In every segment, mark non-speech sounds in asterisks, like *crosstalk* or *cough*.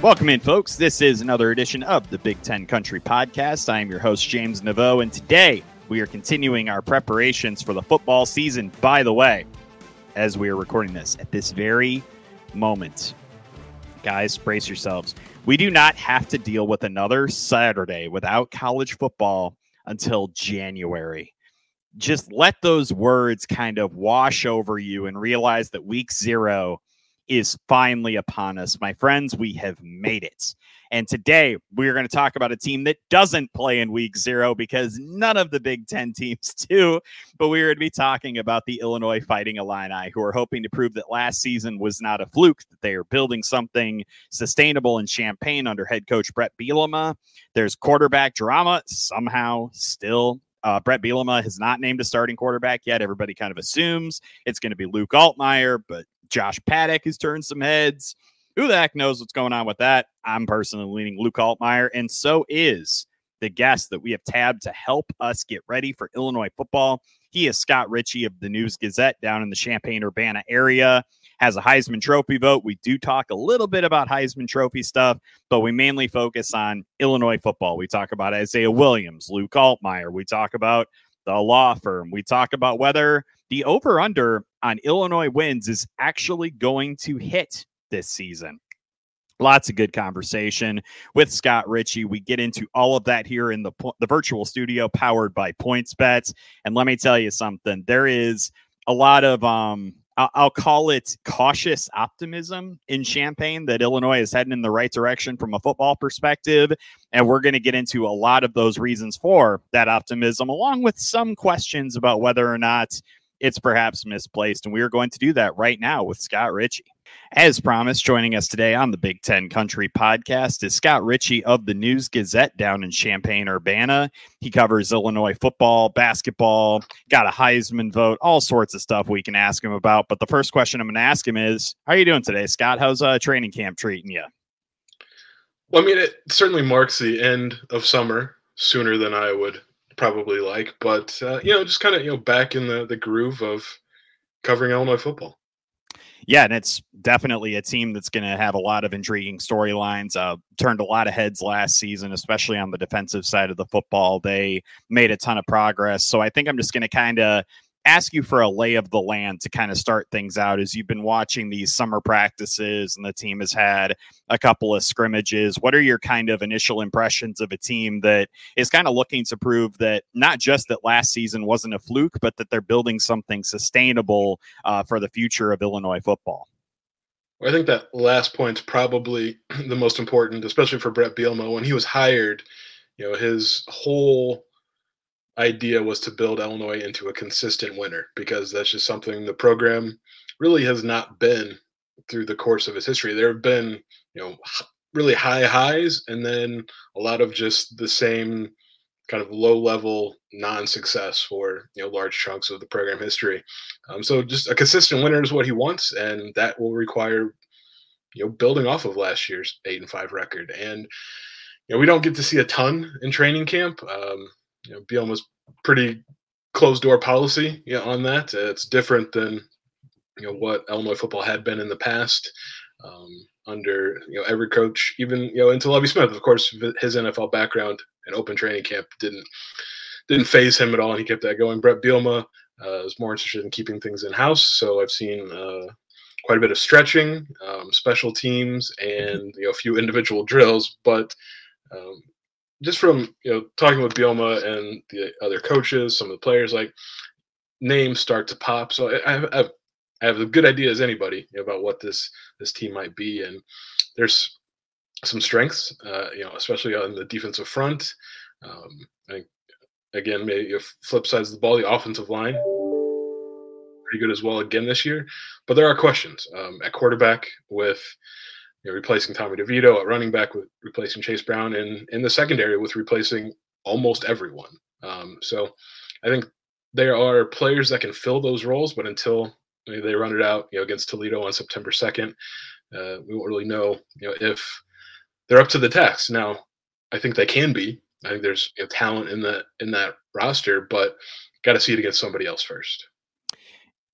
Welcome in, folks. This is another edition of the Big Ten Country Podcast. I am your host, James Neveau, and today we are continuing our preparations for the football season. By the way, as we are recording this at this very moment, guys, brace yourselves. We do not have to deal with another Saturday without college football until January. Just let those words kind of wash over you and realize that week zero is finally upon us. My friends, we have made it. And today we're going to talk about a team that doesn't play in week zero because none of the Big Ten teams *laughs* do. But we're going to be talking about the Illinois Fighting Illini, who are hoping to prove that last season was not a fluke, that they are building something sustainable in Champaign under head coach Bret Bielema. There's quarterback drama somehow still uh, Bret Bielema has not named a starting quarterback yet. Everybody kind of assumes it's going to be Luke Altmyer, but Josh Paddock has turned some heads. Who the heck knows what's going on with that? I'm personally leaning Luke Altmyer, and so is the guest that we have tabbed to help us get ready for Illinois football. He is Scott Richey of the News Gazette down in the Champaign Urbana area. Has a Heisman Trophy vote. We do talk a little bit about Heisman Trophy stuff, but we mainly focus on Illinois football. We talk about Isaiah Williams, Luke Altmyer. We talk about the law firm. We talk about whether the over under on Illinois wins is actually going to hit this season. Lots of good conversation with Scott Richey. We get into all of that here in the the virtual studio powered by PointsBet. And let me tell you something. There is a lot of um I'll call it cautious optimism in Champaign that Illinois is heading in the right direction from a football perspective. And we're going to get into a lot of those reasons for that optimism, along with some questions about whether or not it's perhaps misplaced. And we are going to do that right now with Scott Richey. As promised, joining us today on the Big Ten Country podcast is Scott Richey of the News Gazette down in Champaign, Urbana. He covers Illinois football, basketball, got a Heisman vote, all sorts of stuff we can ask him about. But the first question I'm going to ask him is How are you doing today, Scott? How's uh, training camp treating you? Well, I mean, it certainly marks the end of summer sooner than I would probably like, but uh, you know, just kind of you know back in the the groove of covering Illinois football. Yeah, and it's definitely a team that's going to have a lot of intriguing storylines. Uh, turned a lot of heads last season, especially on the defensive side of the football. They made a ton of progress. So I think I'm just going to kind of ask you for a lay of the land to kind of start things out as you've been watching these summer practices and the team has had a couple of scrimmages. What are your kind of initial impressions of a team that is kind of looking to prove that not just that last season wasn't a fluke, but that they're building something sustainable uh, for the future of Illinois football? I think that last point's probably *clears throat* the most important, especially for Bret Bielema. When he was hired, you know, his whole idea was to build Illinois into a consistent winner because that's just something the program really has not been through the course of its history. There have been, you know, really high highs and then a lot of just the same kind of low level non-success for you know large chunks of the program history. Um, so just a consistent winner is what he wants, and that will require you know building off of last year's eight and five record. And you know we don't get to see a ton in training camp. Um, you know, Bielema's pretty closed door policy yeah, on that. it's different than you know what Illinois football had been in the past um, under you know every coach, even you know into Lovie Smith. Of course, his NFL background and open training camp didn't didn't phase him at all, and he kept that going. Bret Bielema uh, is more interested in keeping things in house, so I've seen. Uh, quite a bit of stretching, um, special teams, and you know a few individual drills. But um, just from you know talking with Bielema and the other coaches, some of the players, like names start to pop. So I have, I have, a good idea as anybody about what this this team might be, and there's some strengths, uh, you know, especially on the defensive front. Um, I think again, maybe flip sides of the ball, the offensive line pretty good as well again this year. But there are questions um, at quarterback with you know, replacing Tommy DeVito, at running back with replacing Chase Brown, and in the secondary with replacing almost everyone. Um, so I think there are players that can fill those roles, but until they run it out, you know, against Toledo on September second, uh, we won't really know, you know, if they're up to the task. Now, I think they can be. I think there's you know, talent in that in that roster, but got to see it against somebody else first.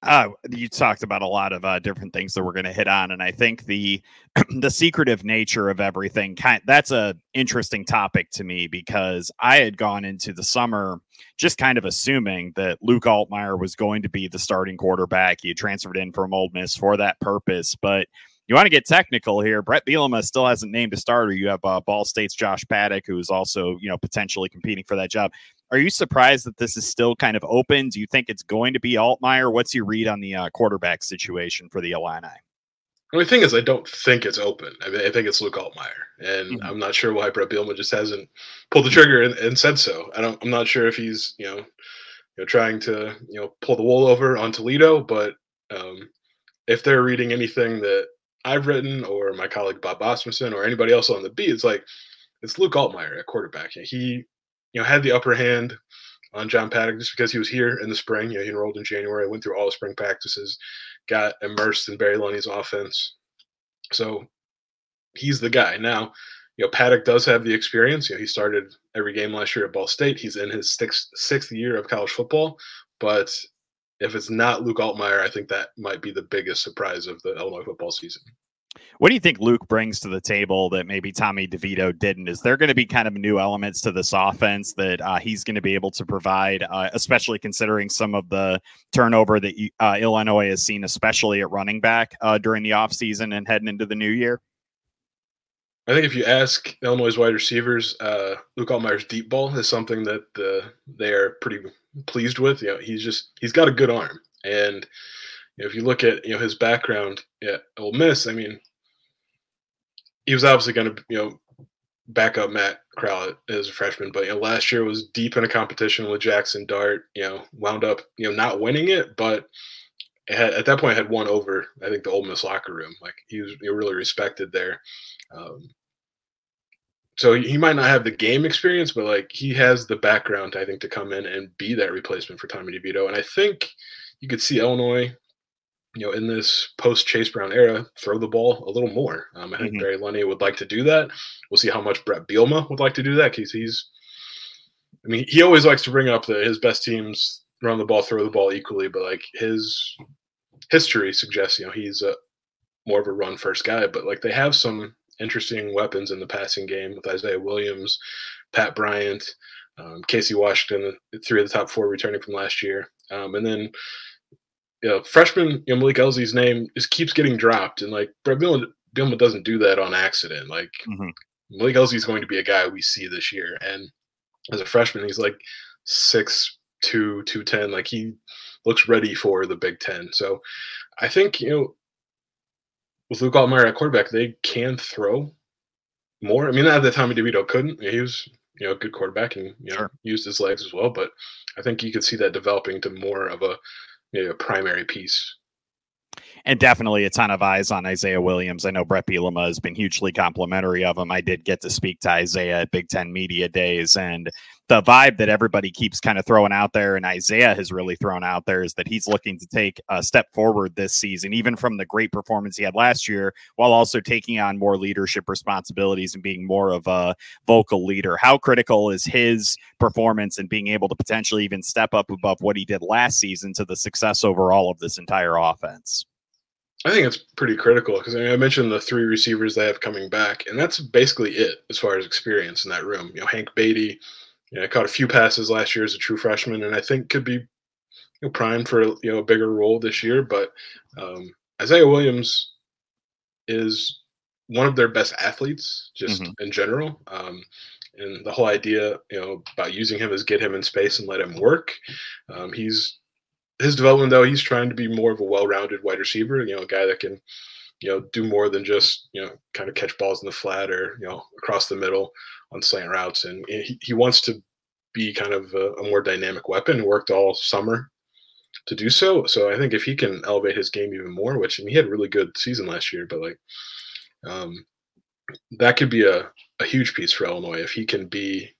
Uh, you talked about a lot of uh, different things that we're going to hit on, and I think the *clears throat* the secretive nature of everything kind that's a interesting topic to me because I had gone into the summer just kind of assuming that Luke Altmyer was going to be the starting quarterback. He transferred in from Ole Miss for that purpose, but you want to get technical here. Bret Bielema still hasn't named a starter. You have uh, Ball State's Josh Paddock, who is also you know potentially competing for that job. Are you surprised that this is still kind of open? Do you think it's going to be Altmyer? What's your read on the uh, quarterback situation for the Illini? The only thing is, I don't think it's open. I mean, I think it's Luke Altmyer, and mm-hmm. I'm not sure why Bret Bielema just hasn't pulled the trigger and, and, said so. I don't. I'm not sure if he's you know, you know, trying to you know pull the wool over on Toledo, but um, if they're reading anything that I've written or my colleague Bob Asmussen or anybody else on the beat, it's like it's Luke Altmyer at quarterback. He you know, had the upper hand on John Paddock just because he was here in the spring. You know, he enrolled in January, went through all the spring practices, got immersed in Barry Lunney's offense. So he's the guy. Now, you know, Paddock does have the experience. You know, he started every game last year at Ball State. He's in his sixth sixth year of college football. But if it's not Luke Altmyer, I think that might be the biggest surprise of the Illinois football season. What do you think Luke brings to the table that maybe Tommy DeVito didn't? Is there going to be kind of new elements to this offense that uh, he's going to be able to provide, uh, especially considering some of the turnover that uh, Illinois has seen, especially at running back uh, during the offseason and heading into the new year? I think if you ask Illinois' wide receivers, uh, Luke Altmyer's deep ball is something that uh, they are pretty pleased with. You know, he's just he's got a good arm, and you know, if you look at you know his background at Ole Miss, I mean, he was obviously going to you know back up Matt Corral as a freshman, but you know last year was deep in a competition with Jaxson Dart. You know, wound up you know not winning it, but had, at that point had won over I think the Ole Miss locker room. Like he was really respected there. Um, so he might not have the game experience, but like he has the background, I think, to come in and be that replacement for Tommy DeVito. And I think you could see Illinois you know, in this post Chase Brown era, throw the ball a little more. Um, I think mm-hmm. Barry Lunney would like to do that. We'll see how much Bret Bielema would like to do that because he's, I mean, he always likes to bring up that his best teams run the ball, throw the ball equally, but like his history suggests, you know, he's a more of a run first guy. But like they have some interesting weapons in the passing game with Isaiah Williams, Pat Bryant, um, Casey Washington, three of the top four returning from last year, um, and then you know, freshman you know, Malik Elzy's name just keeps getting dropped, and like Bret Bielema, Bielema doesn't do that on accident. Like mm-hmm. Malik Elzy going to be a guy we see this year, and as a freshman, he's like six two two ten. Like he looks ready for the Big Ten. So I think you know with Luke Altmyer at quarterback, they can throw more. I mean, at the time DeVito couldn't. He was you know a good quarterback and you know sure. used his legs as well. But I think you could see that developing to more of a maybe a primary piece. And definitely a ton of eyes on Isaiah Williams. I know Bret Bielema has been hugely complimentary of him. I did get to speak to Isaiah at Big Ten Media Days, and the vibe that everybody keeps kind of throwing out there, and Isaiah has really thrown out there, is that he's looking to take a step forward this season, even from the great performance he had last year, while also taking on more leadership responsibilities and being more of a vocal leader. How critical is his performance and being able to potentially even step up above what he did last season to the success overall of this entire offense? I think it's pretty critical because I, mean, I, mentioned the three receivers they have coming back, and that's basically it as far as experience in that room. You know, Hank Beatty, you know, caught a few passes last year as a true freshman, and I think could be you know, primed for you know a bigger role this year. But um, Isaiah Williams is one of their best athletes, just mm-hmm. in general. Um, and the whole idea, you know, about using him is get him in space and let him work. Um, he's his development though, he's trying to be more of a well-rounded wide receiver. You know, a guy that can, you know, do more than just you know kind of catch balls in the flat or you know across the middle on slant routes, and he, he wants to be kind of a, a more dynamic weapon. Worked all summer to do so. So I think if he can elevate his game even more, which I mean, he had a really good season last year, but like um, that could be a, a huge piece for Illinois if he can be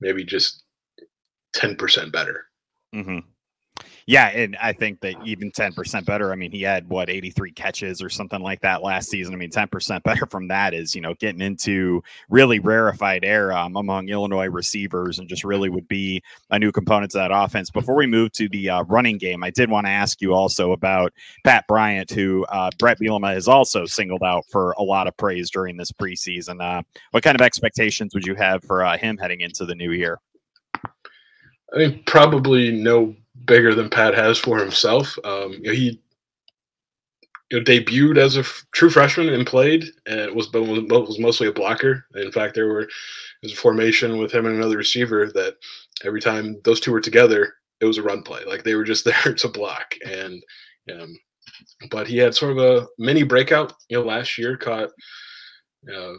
maybe just 10% better. Mm-hmm. Yeah, and I think that even 10% better. I mean, he had what 83 catches or something like that last season. I mean, 10% *laughs* better from that is, you know, getting into really rarefied air um, among Illinois receivers and just really would be a new component to that offense. Before we move to the uh, running game, I did want to ask you also about Pat Bryant, who uh, Bret Bielema has also singled out for a lot of praise during this preseason. Uh, what kind of expectations would you have for uh, him heading into the new year? I mean, probably no bigger than Pat has for himself. Um, you know, he you know, debuted as a f- true freshman and played, and was was mostly a blocker. In fact, there were was a formation with him and another receiver that every time those two were together, it was a run play. Like they were just *laughs* there to block. And um, but he had sort of a mini breakout. You know, last year caught uh,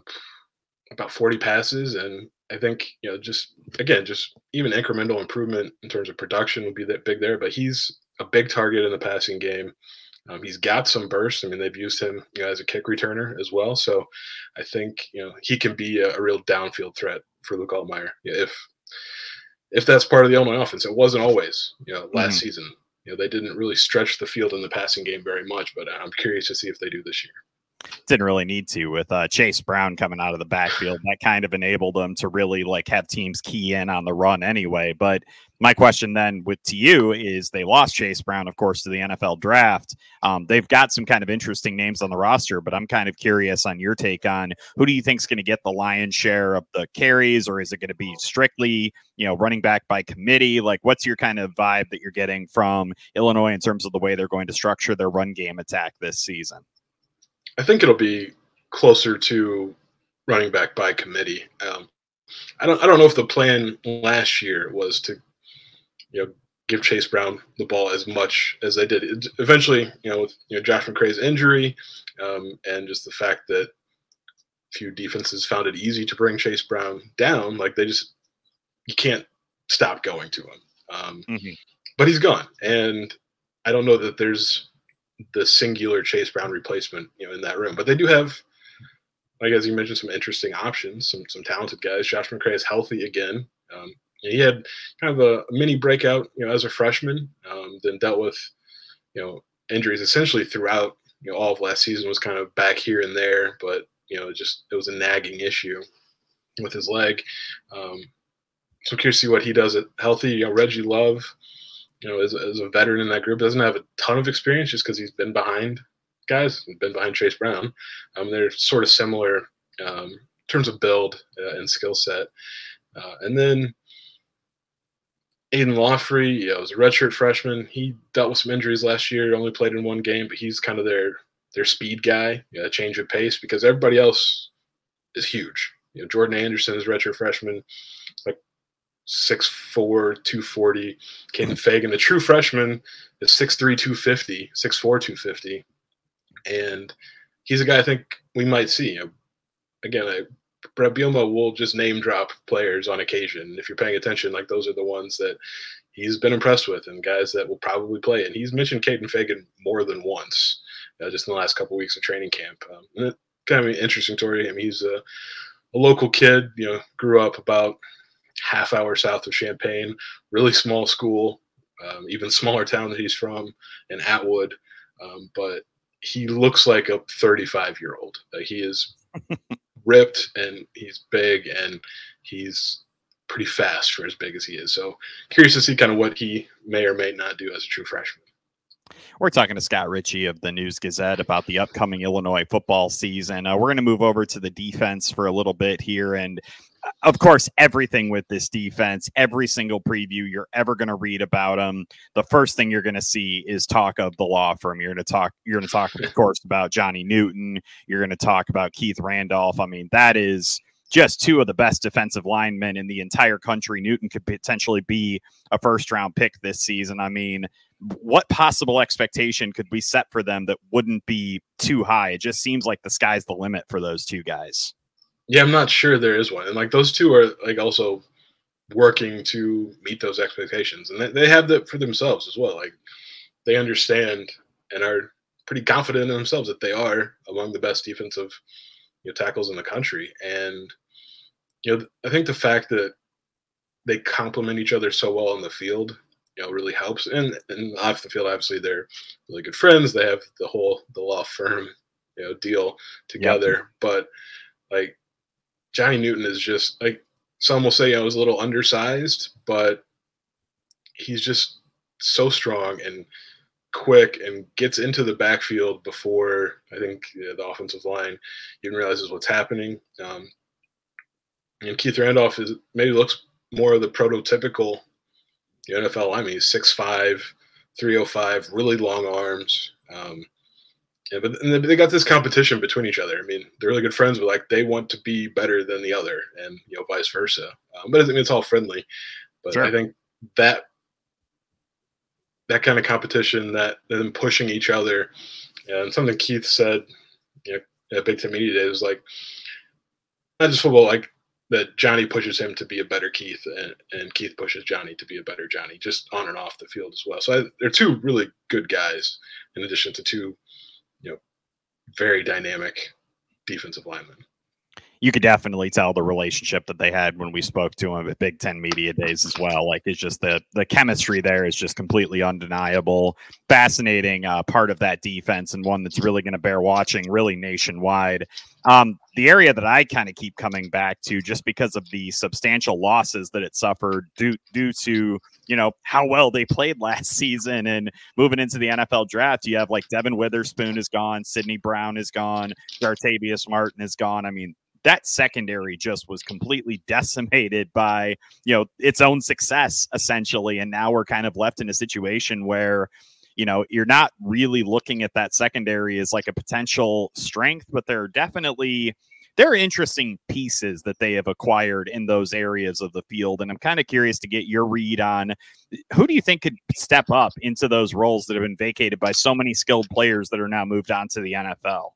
about forty passes and I think you know just again just even incremental improvement in terms of production would be that big there. But he's a big target in the passing game. Um, he's got some burst. I mean, they've used him you know, as a kick returner as well. So I think you know he can be a, a real downfield threat for Luke Altmyer if if that's part of the Illinois offense. It wasn't always. You know, last mm-hmm. season, you know, they didn't really stretch the field in the passing game very much. But I'm curious to see if they do this year didn't really need to with uh, Chase Brown coming out of the backfield. That kind of enabled them to really like have teams key in on the run anyway. But my question then with to you is they lost Chase Brown, of course, to the NFL draft. Um, they've got some kind of interesting names on the roster, but I'm kind of curious on your take on who do you think is going to get the lion's share of the carries, or is it going to be strictly you know running back by committee? Like, what's your kind of vibe that you're getting from Illinois in terms of the way they're going to structure their run game attack this season? I think it'll be closer to running back by committee. Um, I don't I don't know if the plan last year was to you know give Chase Brown the ball as much as they did. It, eventually, you know, with you know Josh McCray's injury um, and just the fact that few defenses found it easy to bring Chase Brown down, like they just you can't stop going to him. Um, mm-hmm. But he's gone, and I don't know that there's the singular Chase Brown replacement, you know, in that room. But they do have, like as you mentioned, some interesting options, some some talented guys. Josh McCray is healthy again. Um, he had kind of a mini breakout, you know, as a freshman. Um, then dealt with, you know, injuries essentially throughout, you know, all of last season was kind of back here and there, but you know, just it was a nagging issue with his leg. Um, so curious to see what he does at healthy. You know, Reggie Love you know, as, as a veteran in that group, doesn't have a ton of experience just because he's been behind guys, been behind Chase Brown. Um, they're sort of similar um, in terms of build uh, and skill set. Uh, and then Aiden you know, was a redshirt freshman. He dealt with some injuries last year. Only played in one game, but he's kind of their their speed guy, you know, change of pace because everybody else is huge. You know, Jordan Anderson is redshirt freshman, 6'4", 240. Kaden mm-hmm. Feagin, the true freshman, is 6'3", 250, 6'4", 250. And he's a guy I think we might see. Again, I, Bret Bielema will just name drop players on occasion. If you're paying attention, like those are the ones that he's been impressed with and guys that will probably play. And he's mentioned Kaden Feagin more than once, uh, just in the last couple weeks of training camp. Um, kind of an interesting story. I mean, he's a, a local kid, you know, grew up about – half hour south of Champaign, really small school, um, even smaller town that he's from in Atwood. Um, but he looks like a 35 year old. he is *laughs* ripped and he's big and he's pretty fast for as big as he is. So curious to see kind of what he may or may not do as a true freshman. We're talking to Scott Richey of the News Gazette about the upcoming Illinois football season. Uh, we're going to move over to the defense for a little bit here. And of course, everything with this defense, every single preview you're ever going to read about them, the first thing you're going to see is talk of the law firm. You're going to talk, you're going to talk, of *laughs* course, about Johnny Newton. You're going to talk about Keith Randolph. I mean, that is just two of the best defensive linemen in the entire country. Newton could potentially be a first round pick this season. I mean, what possible expectation could we set for them that wouldn't be too high? It just seems like the sky's the limit for those two guys. Yeah, I'm not sure there is one. And like those two are like also working to meet those expectations. And they, they have that for themselves as well. Like they understand and are pretty confident in themselves that they are among the best defensive you know, tackles in the country. And you know, I think the fact that they complement each other so well on the field, you know, really helps. And and off the field, obviously, they're really good friends. They have the whole the law firm, you know, deal together. Yep. But like Johnny Newton is just like some will say, know, was a little undersized, but he's just so strong and quick and gets into the backfield before I think the offensive line even realizes what's happening. Um, and Keith Randolph is maybe looks more of the prototypical NFL lineman. He's 6'5", 305, really long arms. Um, yeah, but and they got this competition between each other. I mean, they're really good friends, but like they want to be better than the other, and you know, vice versa. Um, but I mean, it's all friendly. But sure. I think that that kind of competition, that them pushing each other, and something Keith said, you know, at Big Ten Media Day was like, not just football, like that Johnny pushes him to be a better Keith, and, and Keith pushes Johnny to be a better Johnny, just on and off the field as well. So I, they're two really good guys, in addition to two, you know, very dynamic defensive lineman. you could definitely tell the relationship that they had when we spoke to him at Big Ten Media Days as well. Like it's just the the chemistry there is just completely undeniable. Fascinating uh, part of that defense and one that's really going to bear watching, really nationwide. Um, the area that I kind of keep coming back to, just because of the substantial losses that it suffered due due to you know how well they played last *laughs* season and moving into the NFL draft, you have like Devon Witherspoon is gone, Sydney Brown is gone, Jartavius Martin is gone. I mean, that secondary just was completely *laughs* decimated by you know its own success essentially and now we're kind of left in a situation where you know you're not really looking at that secondary as like a potential strength but there are definitely there are interesting pieces that they have acquired in those areas of the field and i'm kind of curious to get your read on who do you think could step up into those roles that have been vacated by so many skilled players that are now moved on to the nfl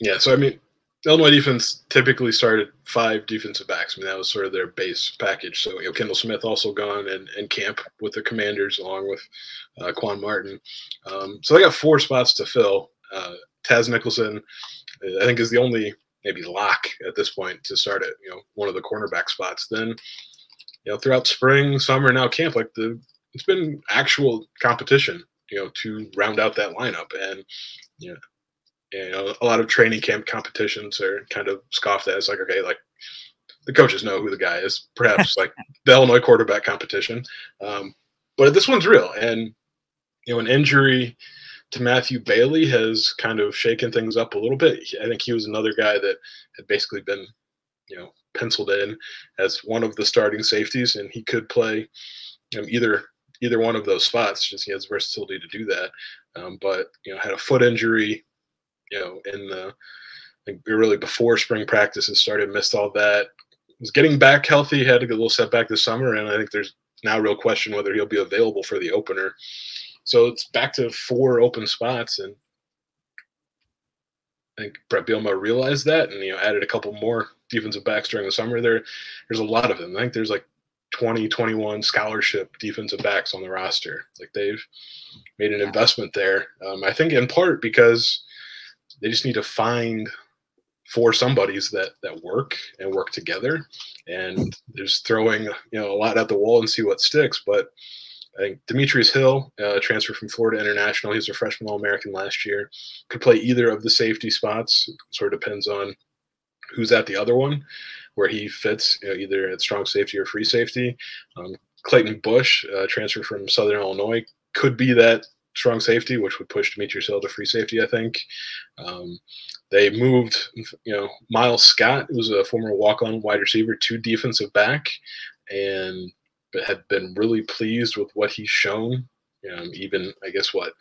yeah so i mean Illinois defense typically started five defensive backs. I mean, that was sort of their base package. So, you know, Kendall Smith also gone and, and camp with the Commanders along with uh, Quan Martin. Um, so they got four spots to fill. Uh, Taz Nicholson, I think, is the only maybe lock at this point to start at you know one of the cornerback spots. Then, you know, throughout spring, summer, now camp, like the it's been actual competition, you know, to round out that lineup. And you know, you know, a lot of training camp competitions are kind of scoffed at. It's like, okay, like the coaches know who the guy is, perhaps *laughs* like the Illinois quarterback competition. Um, but this one's real. And, you know, an injury to Matthew Bailey has kind of shaken things up a little bit. I think he was another guy that had basically been, you know, penciled in as one of the starting safeties, and he could play um, either either one of those spots. Just he has versatility to do that. Um, but you know, had a foot injury you know, in the really before spring practices started, missed all that. Was getting back healthy, had a little setback this summer, and I think there's now a real question whether he'll be available for the opener. So it's back to four open spots, and I think Bret Bielema realized that, and you know, added a couple more defensive backs during the summer. There, there's a lot of them. I think there's like 20, 21 scholarship defensive backs on the roster. Like they've made an investment there. Um, I think in part because they just need to find four somebodies that that work and work together and just throwing you know a lot at the wall and see what sticks but I think Demetrius Hill, uh, transfer from Florida International, he's a freshman All American last year, could play either of the safety spots. Sort of depends on who's at the other one, where he fits, you know, either at strong safety or free safety. Um, Clayton Bush, uh, transfer from Southern Illinois, could be that strong safety, which would push Demetrius Hill to free safety, I think. Um, they moved, you know, Miles Scott, who was a former walk-on wide receiver, to defensive back, and had been really pleased with what he's shown. Um, even I guess what,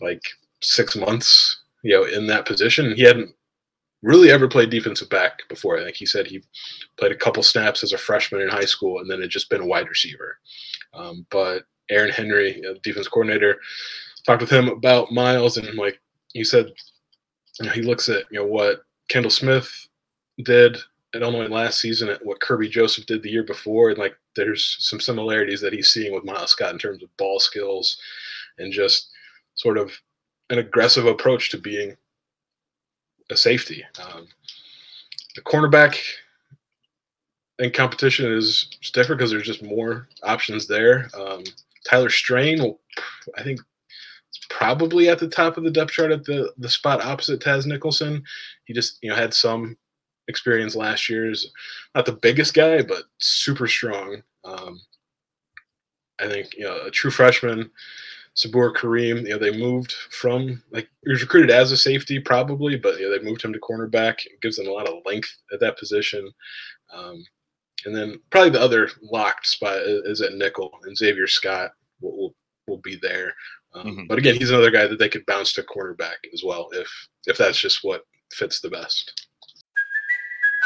like six months, you know, in that position, he hadn't really ever played defensive back before. I think he said he played a couple snaps as a freshman in high school, and then had just been a wide receiver. Um, but Aaron Henry, know, defense coordinator, talked with him about Miles, and like he said, you know, he looks at you know what Kendall Smith did at Illinois last season, at what Kirby Joseph did the year before, and like there's some similarities that he's seeing with Miles Scott in terms of ball skills and just sort of an aggressive approach to being a safety. Um, the cornerback in competition is different because there's just more options there. Um, Tyler Strain, I think, is probably at the top of the depth chart at the the spot opposite Taz Nicholson. He just you know had some experience last year. year's not the biggest guy, but super strong. Um, I think you know a true freshman, Sabur Kareem. You know they moved from like he was recruited as a safety probably, but you know they moved him to cornerback. It gives them a lot of length at that position. Um, and then probably the other locked spot is at nickel, and Xavier Scott will will, will be there. Um, mm-hmm. But again, he's another guy that they could bounce to cornerback as well if if that's just what fits the best.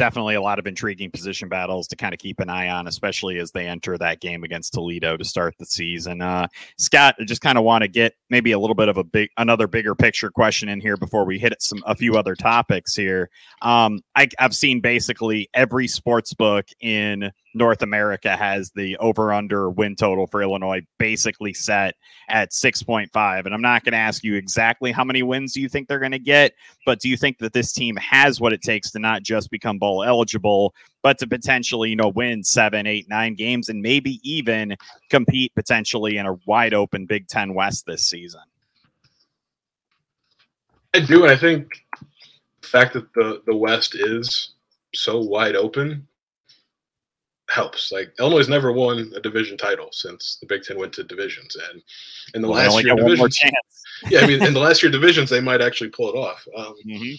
definitely a lot of intriguing position battles to kind of keep an eye on, especially as they enter that game against Toledo to start the season. Uh, Scott, I just kind of want to get maybe a little bit of a big, another bigger picture question in here before we hit some a few other topics here. Um, I, I've seen basically every sports book in North America has the over under win total for Illinois basically set at 6.5. And I'm not going to ask you exactly how many wins do you think they're going to get, but do you think that this team has what it takes to not just become bowl eligible, but to potentially, you know, win seven, eight, nine games and maybe even compete potentially in a wide open Big Ten West this season? I do. And I think the fact that the, the West is so wide open helps. Like Illinois never won a division title since the Big Ten went to divisions, and in the well, last year divisions, *laughs* yeah, I mean, in the last year divisions, they might actually pull it off. Um, mm-hmm.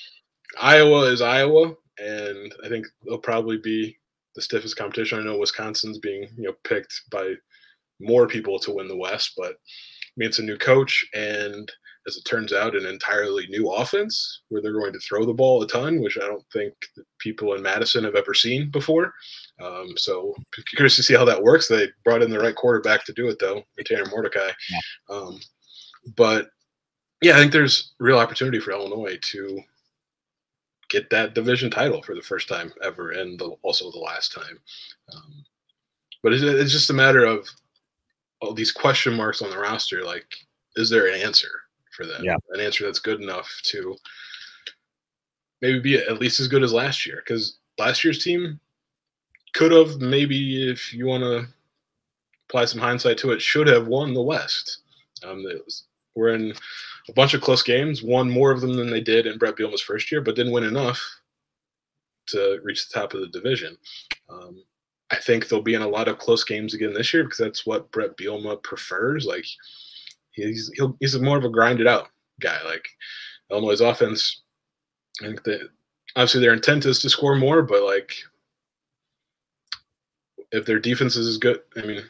Iowa is Iowa, and I think they'll probably be the stiffest competition. I know Wisconsin's being you know picked by more people to win the West, but I mean it's a new coach and as it turns out, an entirely new offense where they're going to throw the ball a ton, which I don't think people in Madison have ever seen before. Um, so curious to see how that works. They brought in the right quarterback to do it, though, Tanner Mordecai. Yeah. Um, but yeah, I think there's real opportunity for Illinois to get that division title for the first time ever, and the, also the last time. Um, but it's, it's just a matter of all these question marks on the roster. Like, is there an answer? For them. Yeah. An answer that's good enough to maybe be at least as good as last year. Because last year's team could have maybe, if you want to apply some hindsight to it, should have won the West. Um, was, we're in a bunch of close games, won more of them than they did in Bret Bielema's first year, but didn't win enough to reach the top of the division. Um, I think they'll be in a lot of close games again this year because that's what Bret Bielema prefers. Like he's he'll, he's more of a grinded out guy. Like Illinois' offense, I think that obviously their intent is to score more, but like if their defense is as good, I mean,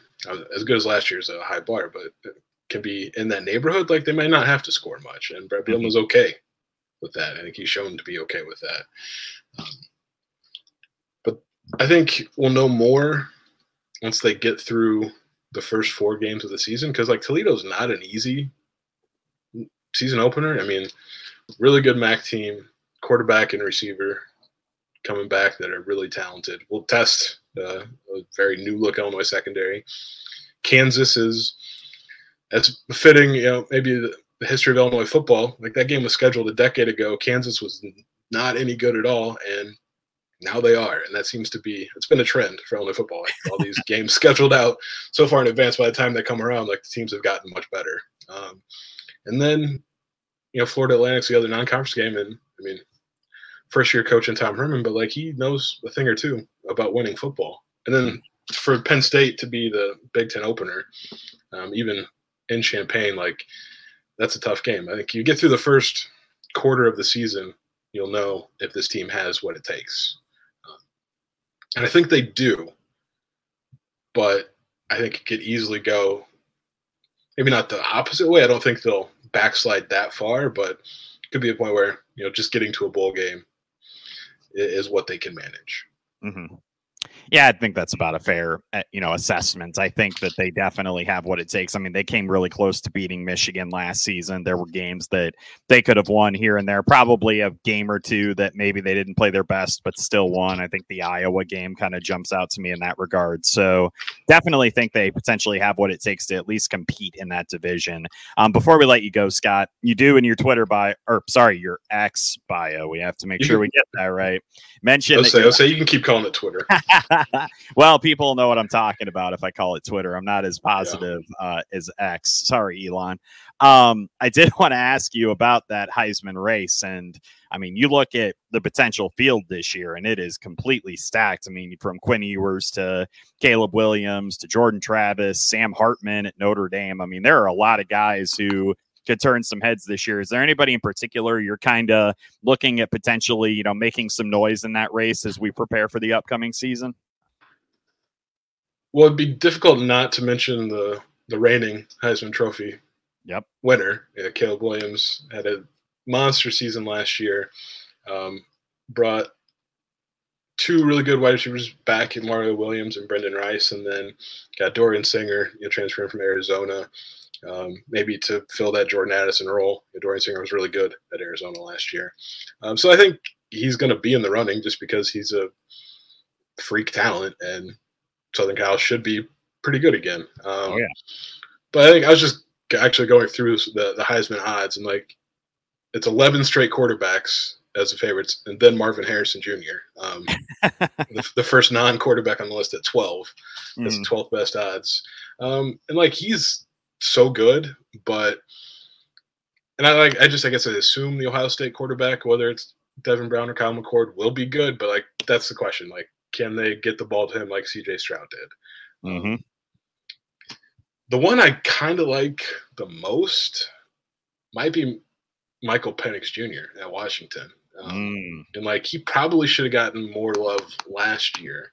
as good as last year's a high bar, but can be in that neighborhood, like they might not have to score much. And Bret Bielema was mm-hmm. okay with that. I think he's shown to be okay with that. Um, but I think we'll know more once they get through the first four games of the season because like Toledo's not an easy season opener. I mean, really good MAC team, quarterback and receiver coming back that are really talented. We'll test uh, a very new look Illinois secondary. Kansas is as fitting, you know, maybe the history of Illinois football. Like that game was scheduled a decade ago. Kansas was not any good at all, and now they are, and that seems to be it's been a trend for Illinois football. All these *laughs* games scheduled out so far in advance. By the time they come around, like the teams have gotten much better. Um, and then, you know, Florida Atlantic's the other non-conference game, and I mean, first year coach and Tom Herman, but like he knows a thing or two about winning football. And then for Penn State to be the Big Ten opener, um, even in Champaign, like that's a tough game. I think you get through the first quarter of the season, you'll know if this team has what it takes and I think they do, but I think it could easily go maybe not the opposite way. I don't think they'll backslide that far, but could be a point where you know just getting to a bowl game is, what they can manage. Mm-hmm. Yeah, I think that's about a fair, uh, you know, assessment. I think that they definitely have what it takes. I mean, they came really close to beating Michigan last season. There were games that they could have won here and there. Probably a game or two that maybe they didn't play their best, but still won. I think the Iowa game kind of jumps out to me in that regard. So definitely think they potentially have what it takes to at least compete in that division. Um, before we let you go, Scott, you do in your Twitter bio, or sorry, your X bio. We have to make sure we get that right. Mention. I'll say, I'll say you can keep calling it Twitter. *laughs* *laughs* well, people know what I'm talking about if I call it Twitter. I'm not as positive yeah. uh, as X. Sorry, Elon. Um, I did *laughs* want to ask you about that Heisman race. And I mean, you look at the potential field this year, and it is completely stacked. I mean, from Quinn Ewers to Caleb Williams to Jordan Travis, Sam Hartman at Notre Dame. I mean, there are a lot of guys who could turn some heads this year. Is there anybody in particular you're kind of looking at potentially, you know, making some noise in that race as we prepare for the upcoming season? Well, it'd be difficult not to mention the the reigning Heisman Trophy yep. winner. Yeah, Caleb Williams had a monster season last year. Um, brought two really good wide receivers back in Mario Williams and Brendan Rice, and then got Dorian Singer, you know, transferring from Arizona um, maybe to fill that Jordan Addison role. Dorian Singer was really good at Arizona last year. Um, so I think he's going to be in the running just because he's a freak talent and Southern Cal should be pretty good again. Um, oh, yeah. But I think I was just actually going through the, the Heisman odds and like it's 11 straight quarterbacks as the favorites, and then Marvin Harrison Jr., um, *laughs* the, the, first non-quarterback on the list at 12. That's mm. the 12th best odds. Um, and like he's so good, but and I like I just I guess I assume the Ohio State quarterback, whether it's Devin Brown or Kyle McCord, will be good. But like that's the question: like, can they get the ball to him like C.J. Stroud did? Mm-hmm. The one I kind of like the most might be Michael Penix Jr. at Washington. Um, mm. And like he probably should have gotten more love last year,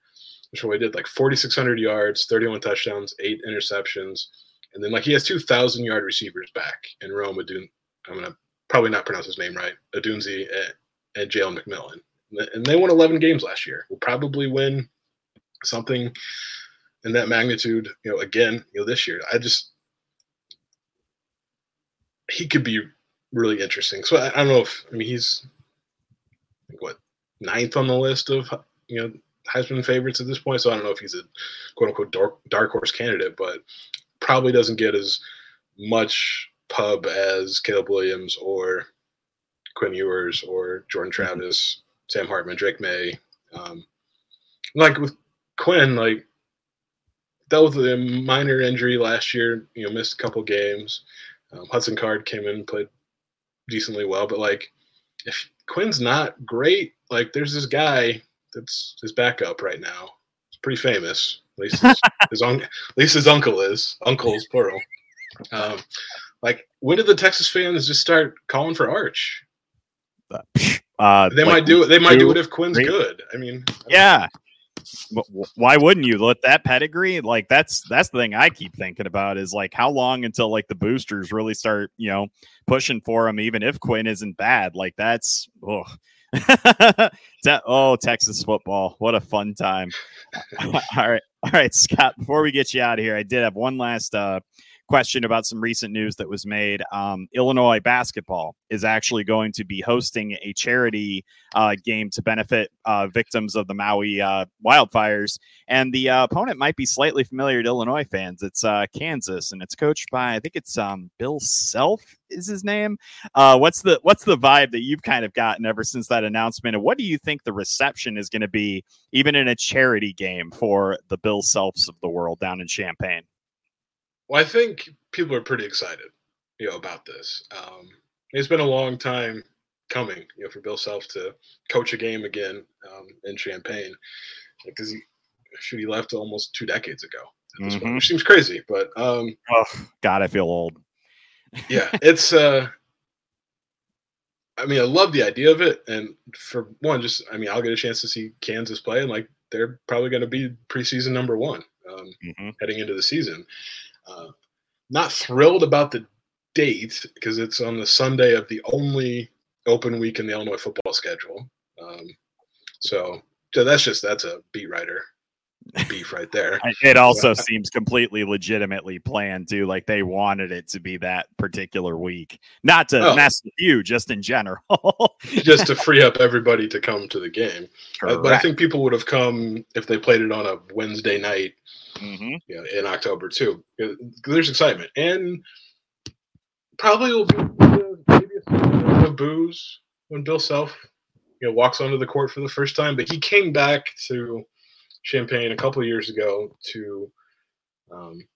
which what he did like 4,600 yards, 31 touchdowns, eight interceptions. And then like he has two thousand yard receivers back in Rome Adun. I'm gonna probably not pronounce his name right. Odunze and, and Jalen McMillan. And they won 11 games last year. Will probably win something in that magnitude, you know, again, you know, this year. I just he could be really interesting. So I, I don't know if I mean he's like what ninth on the list of you know Heisman favorites at this point. So I don't know if he's a quote unquote dark, dark horse candidate, but probably doesn't get as much pub as Caleb Williams or Quinn Ewers or Jordan mm-hmm. Travis, Sam Hartman, Drake Maye. Um, like with Quinn, like dealt with a minor injury last year. You know, missed a couple games. Um, Hudson Card came in, and played decently well, but like if Quinn's not great, like there's this guy that's his backup right now. It's pretty famous. At least his, *laughs* his un- at least his uncle is. Uncles plural. Um, like when did the Texas fans just start calling for Arch? Uh, they like, might do it. They might do it if Quinn's good. I mean, I yeah. Why wouldn't you let that pedigree? Like that's that's the thing I keep thinking about is like how long until like the boosters really start you know pushing for him, even if Quinn isn't bad. Like that's oh, *laughs* oh Texas football, what a fun time! *laughs* All right, all right, Scott. Before we get you out of here, I did have one last uh, question about some recent news that was made. Um, Illinois basketball is actually going to be hosting a charity uh, game to benefit uh, victims of the Maui uh, wildfires. And the uh, opponent might be slightly familiar to Illinois fans. It's uh, Kansas, and it's coached by I think it's um, Bill Self is his name. Uh, what's the what's the vibe that you've kind of gotten ever since that announcement? And what do you think the reception is going to be, even in a charity game for the Bill Selfs of the world down in Champaign? Well, I think people are pretty excited, you know, about this. Um, it's been a long time coming, you know, for Bill Self to coach a game again um, in Champaign because he should he left almost two decades ago. Mm-hmm. Point, which seems crazy, but um, oh God, I feel old. yeah, *laughs* it's uh, I mean, I love the idea of it, and for one, just I mean, I'll get a chance to see Kansas play, and like they're probably going to be preseason number one um, mm-hmm. heading into the season. Uh, not thrilled about the date because it's on the Sunday of the only open week in the Illinois football schedule. Um, so, so that's just that's a beat writer beef right there. *laughs* It also seems completely legitimately planned too. Like they wanted it to be that particular week, not to oh. mess with you, just in general, *laughs* just to free up everybody to come to the game. Uh, but I think people would have come if they played it on a Wednesday night mm-hmm. you know, in October too. There's excitement, and probably will be maybe a booze when Bill Self you know walks onto the court for the first time. But he came back to Champaign a couple years ago to um,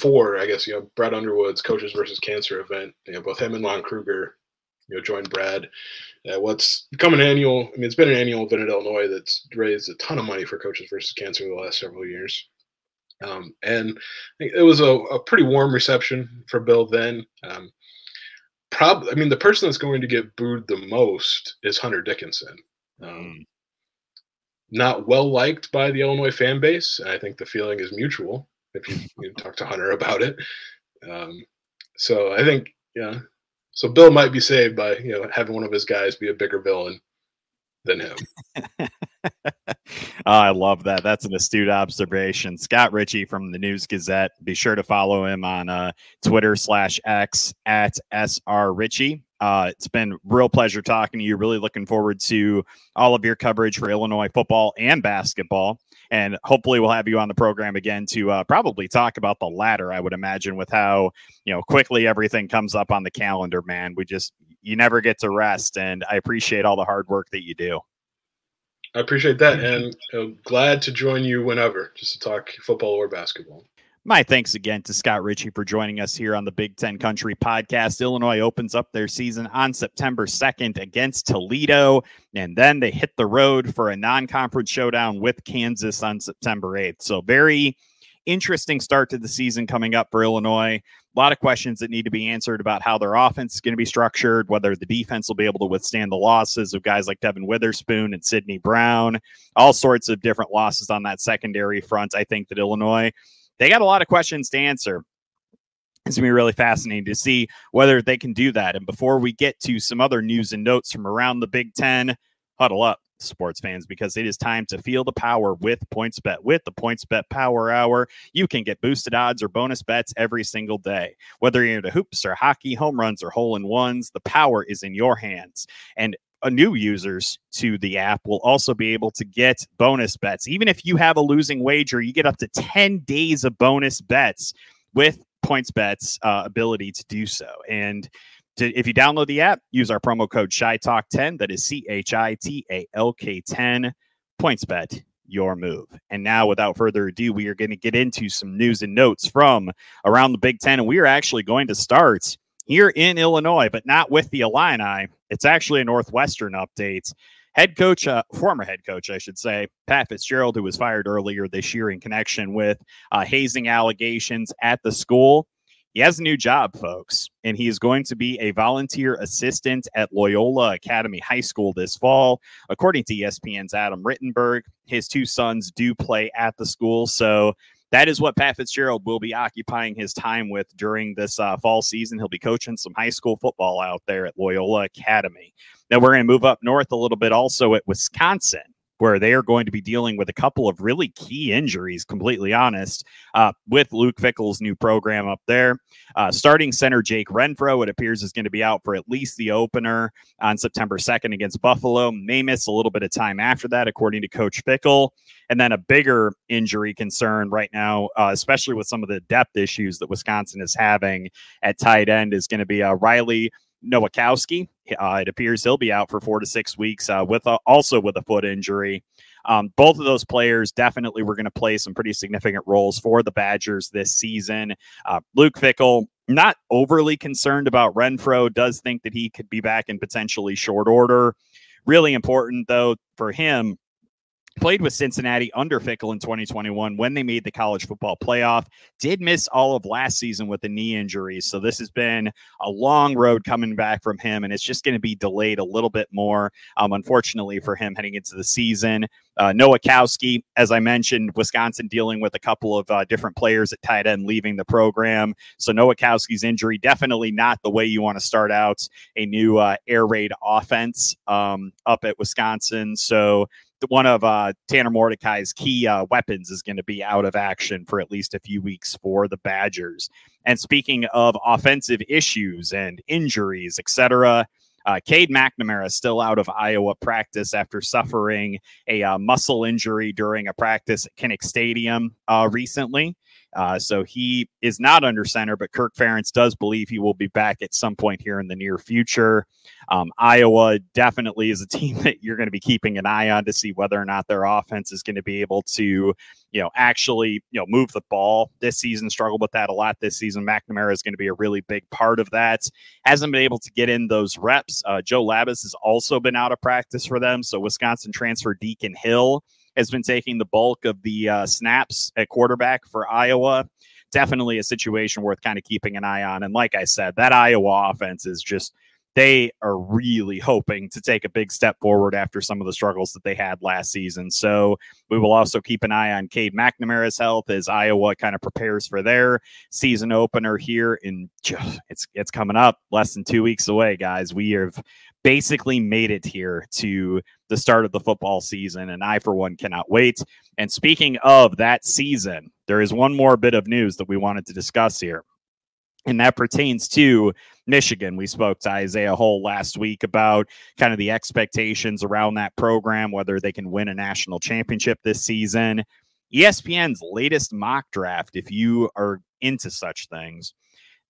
for I guess you know Brad Underwood's coaches versus cancer event. You know both him and Lon Kruger you know joined Brad. Uh, what's become an annual? I mean, it's been an annual event in Illinois that's raised a ton of money for coaches versus cancer the last several years. Um, and it was a, a, pretty warm reception for Bill then. Um, probably, I mean, the person that's going to get booed the most is Hunter Dickinson. Um, mm not well liked by the Illinois fan base. I think the feeling is mutual if you, you talk to Hunter *laughs* about it. Um, so I think, yeah. So Bill might be saved by you know having one of his guys be a bigger villain than him. oh, *laughs* I love that. That's an astute observation. Scott Richey from the News Gazette. Be sure to follow him on uh, Twitter slash X at SR Richey. Uh, it's been real pleasure talking to you. Really looking forward to all of your coverage for Illinois football and basketball. And hopefully, we'll have you on the program again to uh, probably talk about the latter. I would imagine with how you know quickly everything comes up on the calendar. Man, we just you never get to rest, and I appreciate all the hard work that you do. I appreciate that, and uh, glad to join you whenever, just to talk football or basketball. My thanks again to Scott Richey for joining us here on the Big Ten Country podcast. Illinois opens up their season on September 2nd against Toledo, and then they hit the road for a non conference showdown with Kansas on September 8th. So, very interesting start to the season coming up for Illinois. A lot of questions that need to be answered about how their offense is going to be structured, whether the defense will be able to withstand the losses of guys like Devon Witherspoon and Sydney Brown, all sorts of different losses on that secondary front. I think that Illinois they got a lot of questions to answer. It's going to be really fascinating to see whether they can do that. And before we get to some other news and notes from around the Big Ten, huddle up, sports fans, because it is time to feel the power with PointsBet. With the PointsBet Power Hour, you can get boosted odds or bonus bets every single day. Whether you're into hoops or hockey, home runs or hole in ones, the power is in your hands. And new users to the app will also be able to get bonus bets. Even if you have a losing wager, you get up to 10 days of bonus bets with PointsBet's uh, ability to do so. And to, if you download the app, use our promo code CHITALK10. That is C H I T A L K 10. PointsBet, your move. And now, without further ado, we are going to get into some news and notes from around the Big Ten. And we are actually going to start here in Illinois, but not with the Illini. It's actually a Northwestern update. Head coach, uh, former head coach, I should say, Pat Fitzgerald, who was fired earlier this year in connection with uh, hazing allegations at the school. He has a new job, folks, and he is going to be a volunteer assistant at Loyola Academy High School this fall. According to ESPN's Adam Rittenberg, his two sons do play at the school. So that is what Pat Fitzgerald will be occupying his time with during this uh, fall season. He'll be coaching some high school football out there at Loyola Academy. Now we're going to move up north a little bit also at Wisconsin where they are going to be dealing with a couple of really key injuries, completely honest, uh, with Luke Fickell's new program up there. Uh, starting center Jake Renfro, it appears, is going to be out for at least the opener on September 2nd against Buffalo. May miss a little bit of time after that, according to Coach Fickell. And then a bigger injury concern right now, uh, especially with some of the depth issues that Wisconsin is having at tight end, is going to be uh, Riley Nowakowski. Uh, it appears he'll be out for four to six weeks uh, with a, also with a foot injury. Um, both of those players definitely were going to play some pretty significant roles for the Badgers this season. Uh, Luke Fickell, not overly concerned about Renfro, does think that he could be back in potentially short order. Really important, though, for him played with Cincinnati under Fickell in 2021 when they made the college football playoff. Did miss all of last season with a knee injury. So this has been a long road coming back from him, and it's just going to be delayed a little bit more, um, unfortunately, for him heading into the season. Uh, Nowakowski, as I mentioned, Wisconsin dealing with a couple of uh, different players at tight end leaving the program. So Nowakowski's injury definitely not the way you want to start out a new uh, air raid offense um, up at Wisconsin. So one of uh, Tanner Mordecai's key uh, weapons is going to be out of action for at least a few weeks for the Badgers. And speaking of offensive issues and injuries, etc., uh, Cade McNamara is still out of Iowa practice after suffering a uh, muscle injury during a practice at Kinnick Stadium uh, recently. Uh, so he is not under center, but Kirk Ferentz does believe he will be back at some point here in the near future. Um, Iowa definitely is a *laughs* team that you're going to be keeping an eye on to see whether or not their offense is going to be able to, you know, actually, you know, move the ball this season. Struggled with that a lot this season. McNamara is going to be a really big part of that. Hasn't been able to get in those reps. Uh, Joe Labas has also been out of practice for them. So Wisconsin transfer Deacon Hill has been taking the bulk of the uh, snaps at quarterback for Iowa. Definitely a situation worth kind of keeping an eye on. And like I said, that Iowa offense is just they are really hoping to take a big step forward after some of the struggles that they had last season. So we will also keep an eye on Cade McNamara's health as Iowa kind of prepares for their season opener here in it's it's coming up less than two weeks away, guys. We have basically made it here to the start of the football season, and I, for one, cannot wait. And speaking of that season, there is one more bit of news that we wanted to discuss here, and that pertains to Michigan. We spoke to Isaiah Hole last week about kind of the expectations around that program, whether they can win a national championship this season. ESPN's latest mock draft, if you are into such things,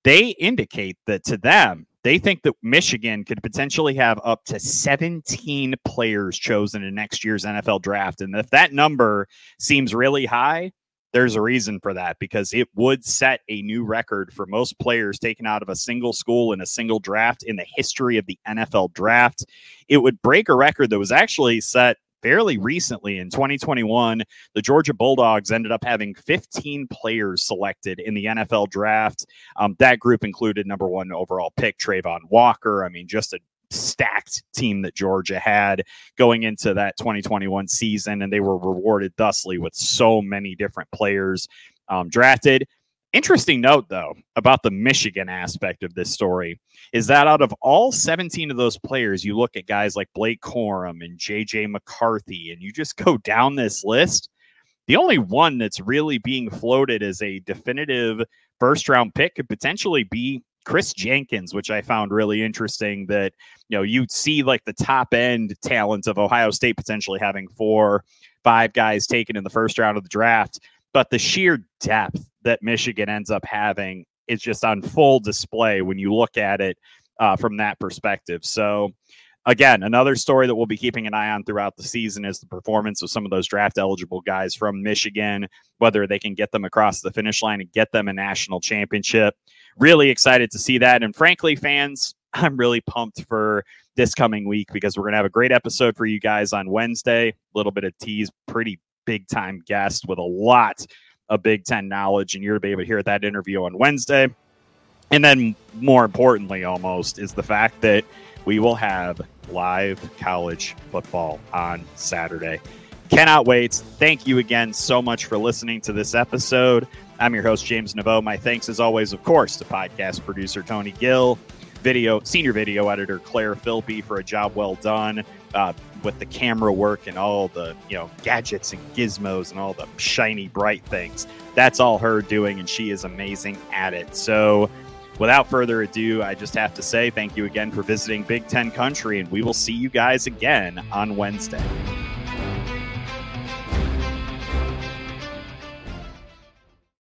they indicate that to them, they think that Michigan could potentially have up to 17 players chosen in next year's NFL draft. And if that number seems really high, there's a reason for that because it would set a new record for most players taken out of a single school in a single draft in the history of the NFL draft. It would break a record that was actually set fairly recently in 2021, the Georgia Bulldogs ended up having 15 players selected in the NFL draft. Um, that group included number one overall pick Travon Walker. I mean, just a stacked team that Georgia had going into that 2021 season, and they were rewarded thusly with so many different players um, drafted. Interesting note, though, about the Michigan aspect of this story is that out of all 17 of those players, you look at guys like Blake Corum and JJ McCarthy, and you just *laughs* go down this list. The only one that's really being floated as a definitive first round pick could potentially be Kris Jenkins, which I found really interesting. That, you know, you'd see like the top end talent of Ohio State potentially having four, five guys taken in the first round of the draft but the sheer depth that Michigan ends up having is just on full display when you look at it uh, from that perspective. So, again, another story that we'll be keeping an eye on throughout the season is the performance of some of those draft eligible guys from Michigan, whether they can get them across the finish line and get them a national championship. Really excited to see that. And frankly, fans, *laughs* I'm really pumped for this coming week because we're going to have a great episode for you guys on Wednesday. A little bit of tease, pretty big time guest with a lot of Big Ten knowledge, and you're to be able to hear that interview on Wednesday. And then, more importantly, almost, is the fact that we will have live college football on Saturday. Cannot wait. Thank you again so much for listening to this episode. I'm your host, James Neveau. My thanks, as always, of course, to podcast producer Tony Gill, video senior video editor Claire Philby for a job well done uh, with the camera work and all the you know gadgets and gizmos and all the shiny bright things. That's all her doing, and she is amazing at it. So. Without further ado, I just have to say thank you again for visiting Big Ten Country, and we will see you guys again on Wednesday.